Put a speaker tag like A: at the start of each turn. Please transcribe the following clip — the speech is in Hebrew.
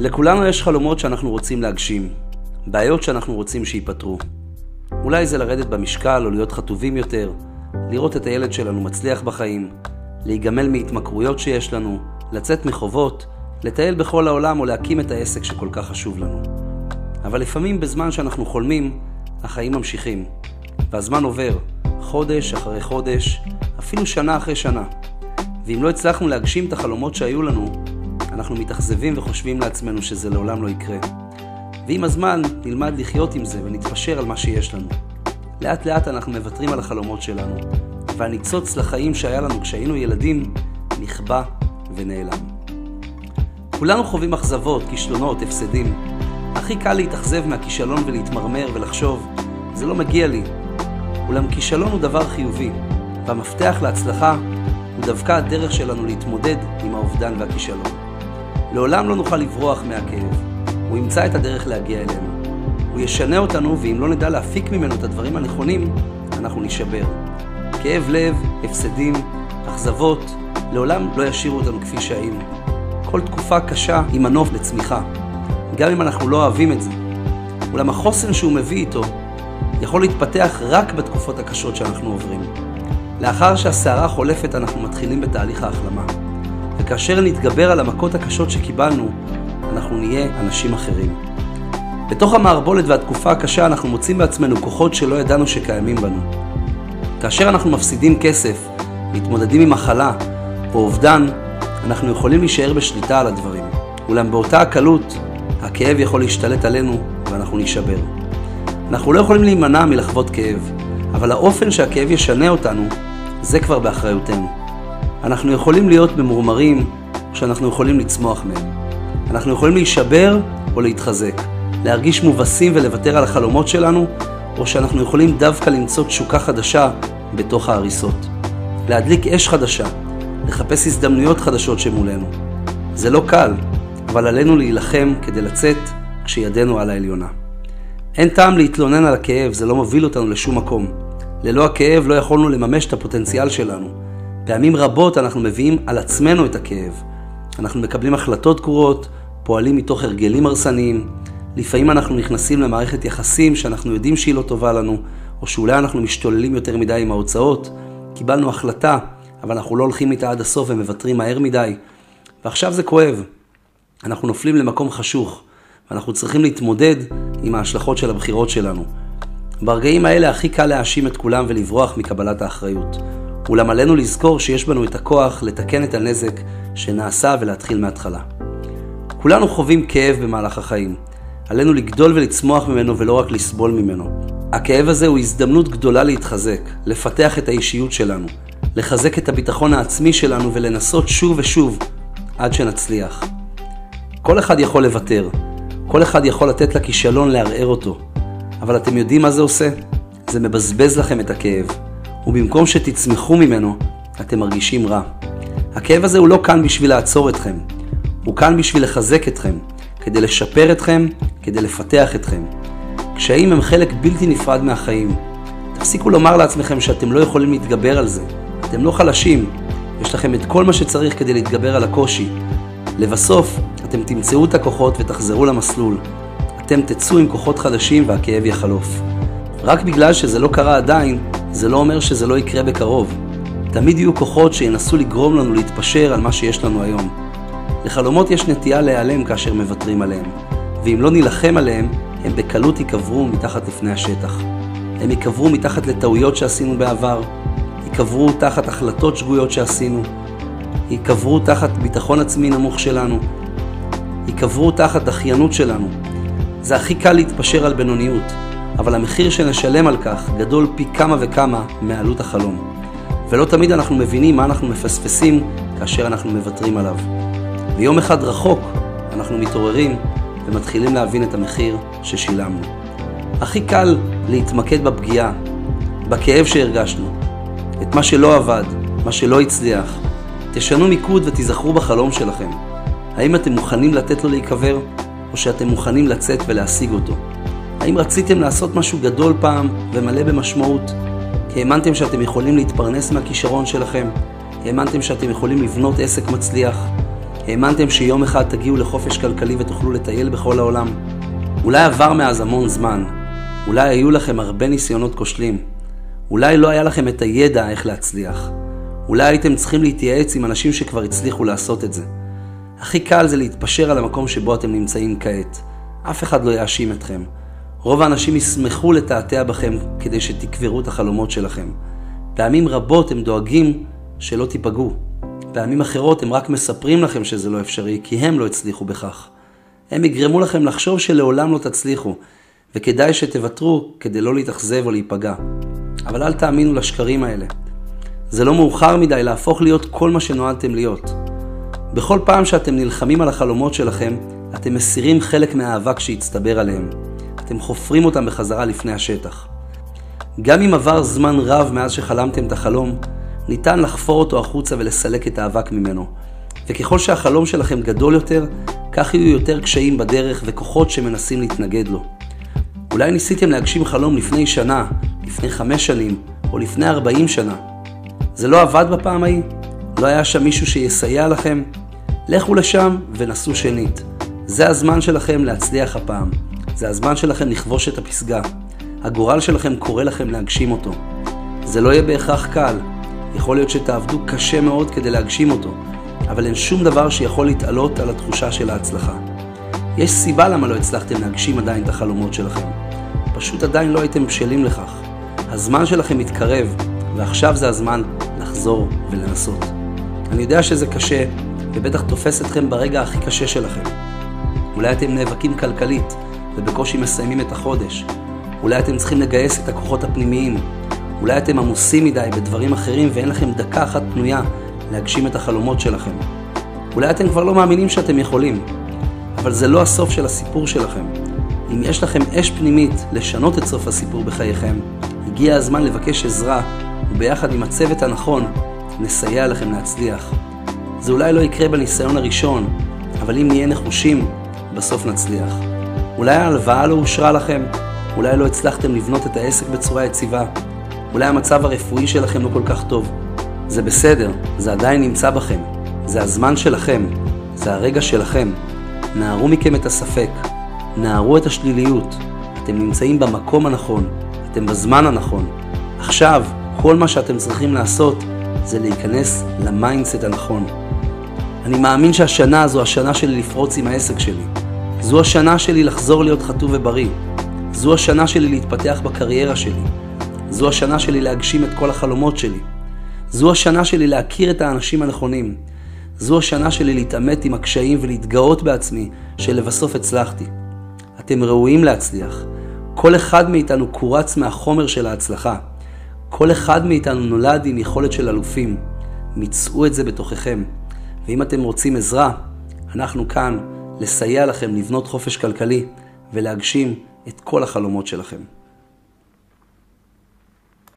A: לכולנו יש חלומות שאנחנו רוצים להגשים, בעיות שאנחנו רוצים שייפתרו. אולי זה לרדת במשקל או להיות חטובים יותר, לראות את הילד שלנו מצליח בחיים, להיגמל מהתמכרויות שיש לנו, לצאת מחובות, לטייל בכל העולם או להקים את העסק שכל כך חשוב לנו. אבל לפעמים בזמן שאנחנו חולמים, החיים ממשיכים, והזמן עובר, חודש אחרי חודש, אפילו שנה אחרי שנה. ואם לא הצלחנו להגשים את החלומות שהיו לנו, אנחנו מתאכזבים וחושבים לעצמנו שזה לעולם לא יקרה. ועם הזמן נלמד לחיות עם זה ונתפשר על מה שיש לנו. לאט לאט אנחנו מוותרים על החלומות שלנו, והניצוץ לחיים שהיה לנו כשהיינו ילדים נכבה ונעלם. כולנו חווים אכזבות, כישלונות, הפסדים. הכי קל להתאכזב מהכישלון ולהתמרמר ולחשוב, זה לא מגיע לי. אולם כישלון הוא דבר חיובי, והמפתח להצלחה הוא דווקא הדרך שלנו להתמודד עם האובדן והכישלון. לעולם לא נוכל לברוח מהכאב, הוא ימצא את הדרך להגיע אלינו. הוא ישנה אותנו, ואם לא נדע להפיק ממנו את הדברים הנכונים, אנחנו נשבר. כאב לב, הפסדים, אכזבות, לעולם לא ישאירו אותנו כפי שהיינו. כל תקופה קשה היא מנוף לצמיחה, גם אם אנחנו לא אוהבים את זה. אולם החוסן שהוא מביא איתו יכול להתפתח רק בתקופות הקשות שאנחנו עוברים. לאחר שהסערה חולפת אנחנו מתחילים בתהליך ההחלמה. וכאשר נתגבר על המכות הקשות שקיבלנו, אנחנו נהיה אנשים אחרים. בתוך המערבולת והתקופה הקשה אנחנו מוצאים בעצמנו כוחות שלא ידענו שקיימים בנו. כאשר אנחנו מפסידים כסף, מתמודדים עם מחלה או אובדן, אנחנו יכולים להישאר בשליטה על הדברים. אולם באותה הקלות, הכאב יכול להשתלט עלינו ואנחנו נישבר. אנחנו לא יכולים להימנע מלחוות כאב, אבל האופן שהכאב ישנה אותנו, זה כבר באחריותנו. אנחנו יכולים להיות ממורמרים, או שאנחנו יכולים לצמוח מהם. אנחנו יכולים להישבר או להתחזק, להרגיש מובסים ולוותר על החלומות שלנו, או שאנחנו יכולים דווקא למצוא תשוקה חדשה בתוך ההריסות. להדליק אש חדשה, לחפש הזדמנויות חדשות שמולנו. זה לא קל, אבל עלינו להילחם כדי לצאת כשידנו על העליונה. אין טעם להתלונן על הכאב, זה לא מוביל אותנו לשום מקום. ללא הכאב לא יכולנו לממש את הפוטנציאל שלנו. פעמים רבות אנחנו מביאים על עצמנו את הכאב. אנחנו מקבלים החלטות גרועות, פועלים מתוך הרגלים הרסניים. לפעמים אנחנו נכנסים למערכת יחסים שאנחנו יודעים שהיא לא טובה לנו, או שאולי אנחנו משתוללים יותר מדי עם ההוצאות. קיבלנו החלטה, אבל אנחנו לא הולכים איתה עד הסוף ומוותרים מהר מדי. ועכשיו זה כואב. אנחנו נופלים למקום חשוך, ואנחנו צריכים להתמודד עם ההשלכות של הבחירות שלנו. ברגעים האלה הכי קל להאשים את כולם ולברוח מקבלת האחריות. אולם עלינו לזכור שיש בנו את הכוח לתקן את הנזק שנעשה ולהתחיל מההתחלה. כולנו חווים כאב במהלך החיים. עלינו לגדול ולצמוח ממנו ולא רק לסבול ממנו. הכאב הזה הוא הזדמנות גדולה להתחזק, לפתח את האישיות שלנו, לחזק את הביטחון העצמי שלנו ולנסות שוב ושוב עד שנצליח. כל אחד יכול לוותר, כל אחד יכול לתת לכישלון לערער אותו, אבל אתם יודעים מה זה עושה? זה מבזבז לכם את הכאב, ובמקום שתצמחו ממנו, אתם מרגישים רע. הכאב הזה הוא לא כאן בשביל לעצור אתכם, הוא כאן בשביל לחזק אתכם, כדי לשפר אתכם, כדי לפתח אתכם. קשיים הם חלק בלתי נפרד מהחיים. תפסיקו לומר לעצמכם שאתם לא יכולים להתגבר על זה. אתם לא חלשים, יש לכם את כל מה שצריך כדי להתגבר על הקושי. לבסוף, אתם תמצאו את הכוחות ותחזרו למסלול. אתם תצאו עם כוחות חדשים והכאב יחלוף. רק בגלל שזה לא קרה עדיין, זה לא אומר שזה לא יקרה בקרוב. תמיד יהיו כוחות שינסו לגרום לנו להתפשר על מה שיש לנו היום. לחלומות יש נטייה להיעלם כאשר מוותרים עליהם, ואם לא נילחם עליהם, הם בקלות ייקברו מתחת לפני השטח. הם ייקברו מתחת לטעויות שעשינו בעבר, ייקברו תחת החלטות שגויות שעשינו, ייקברו תחת ביטחון עצמי נמוך שלנו, ייקברו תחת דחיינות שלנו. זה הכי קל להתפשר על בינוניות, אבל המחיר שנשלם על כך גדול פי כמה וכמה מעלות החלום. ולא תמיד אנחנו מבינים מה אנחנו מפספסים כאשר אנחנו מוותרים עליו. ויום אחד רחוק אנחנו מתעוררים ומתחילים להבין את המחיר ששילמנו. הכי קל להתמקד בפגיעה, בכאב שהרגשנו, את מה שלא עבד, מה שלא הצליח. תשנו מיקוד ותיזכרו בחלום שלכם. האם אתם מוכנים לתת לו להיקבר, או שאתם מוכנים לצאת ולהשיג אותו? האם רציתם לעשות משהו גדול פעם ומלא במשמעות? כי האמנתם שאתם יכולים להתפרנס מהכישרון שלכם? האמנתם שאתם יכולים לבנות עסק מצליח? האמנתם שיום אחד תגיעו לחופש כלכלי ותוכלו לטייל בכל העולם? אולי עבר מאז המון זמן, אולי היו לכם הרבה ניסיונות כושלים, אולי לא היה לכם את הידע איך להצליח, אולי הייתם צריכים להתייעץ עם אנשים שכבר הצליחו לעשות את זה. הכי קל זה להתפשר על המקום שבו אתם נמצאים כעת. אף אחד לא יאשים אתכם. רוב האנשים ישמחו לתעתע בכם כדי שתקברו את החלומות שלכם. פעמים רבות הם דואגים שלא תיפגעו. פעמים אחרות הם רק מספרים לכם שזה לא אפשרי, כי הם לא הצליחו בכך. הם יגרמו לכם לחשוב שלעולם לא תצליחו, וכדאי שתוותרו כדי לא להתאכזב או להיפגע. אבל אל תאמינו לשקרים האלה. זה לא מאוחר מדי להפוך להיות כל מה שנועדתם להיות. בכל פעם שאתם נלחמים על החלומות שלכם, אתם מסירים חלק מהאבק שהצטבר עליהם. אתם חופרים אותם בחזרה לפני השטח. גם אם עבר זמן רב מאז שחלמתם את החלום, ניתן לחפור אותו החוצה ולסלק את האבק ממנו. וככל שהחלום שלכם גדול יותר, כך יהיו יותר קשיים בדרך וכוחות שמנסים להתנגד לו. אולי ניסיתם להגשים חלום לפני שנה, לפני חמש שנים, או לפני ארבעים שנה. זה לא עבד בפעם ההיא? לא היה שם מישהו שיסייע לכם? לכו לשם ונסו שנית. זה הזמן שלכם להצליח הפעם. זה הזמן שלכם לכבוש את הפסגה. הגורל שלכם קורא לכם להגשים אותו. זה לא יהיה בהכרח קל. יכול להיות שתעבדו קשה מאוד כדי להגשים אותו, אבל אין שום דבר שיכול להתעלות על התחושה של ההצלחה. יש סיבה למה לא הצלחתם להגשים עדיין את החלומות שלכם. פשוט עדיין לא הייתם בשלים לכך. הזמן שלכם מתקרב, ועכשיו זה הזמן לחזור ולנסות. אני יודע שזה קשה, ובטח תופס אתכם ברגע הכי קשה שלכם. אולי אתם נאבקים כלכלית, ובקושי מסיימים את החודש. אולי אתם צריכים לגייס את הכוחות הפנימיים. אולי אתם עמוסים מדי בדברים אחרים ואין לכם דקה אחת פנויה להגשים את החלומות שלכם. אולי אתם כבר לא מאמינים שאתם יכולים, אבל זה לא הסוף של הסיפור שלכם. אם יש לכם אש פנימית לשנות את סוף הסיפור בחייכם, הגיע הזמן לבקש עזרה, וביחד עם הצוות הנכון, נסייע לכם להצליח. זה אולי לא יקרה בניסיון הראשון, אבל אם נהיה נחושים, בסוף נצליח. אולי ההלוואה לא אושרה לכם, אולי לא הצלחתם לבנות את העסק בצורה יציבה, אולי המצב הרפואי שלכם לא כל כך טוב. זה בסדר, זה עדיין נמצא בכם. זה הזמן שלכם, זה הרגע שלכם. נערו מכם את הספק, נערו את השליליות. אתם נמצאים במקום הנכון, אתם בזמן הנכון. עכשיו, כל מה שאתם צריכים לעשות זה להיכנס ל mindset הנכון. אני מאמין שהשנה זו השנה שלי לפרוץ עם העסק שלי. זו השנה שלי לחזור להיות חטוב ובריא. זו השנה שלי להתפתח בקריירה שלי. זו השנה שלי להגשים את כל החלומות שלי. זו השנה שלי להכיר את האנשים הנכונים. זו השנה שלי להתעמת עם הקשיים ולהתגאות בעצמי שלבסוף הצלחתי. אתם ראויים להצליח. כל אחד מאיתנו קורץ מהחומר של ההצלחה. כל אחד מאיתנו נולד עם יכולת של אלופים. מצאו את זה בתוככם. ואם אתם רוצים עזרה, אנחנו כאן לסייע לכם לבנות חופש כלכלי ולהגשים את כל החלומות שלכם.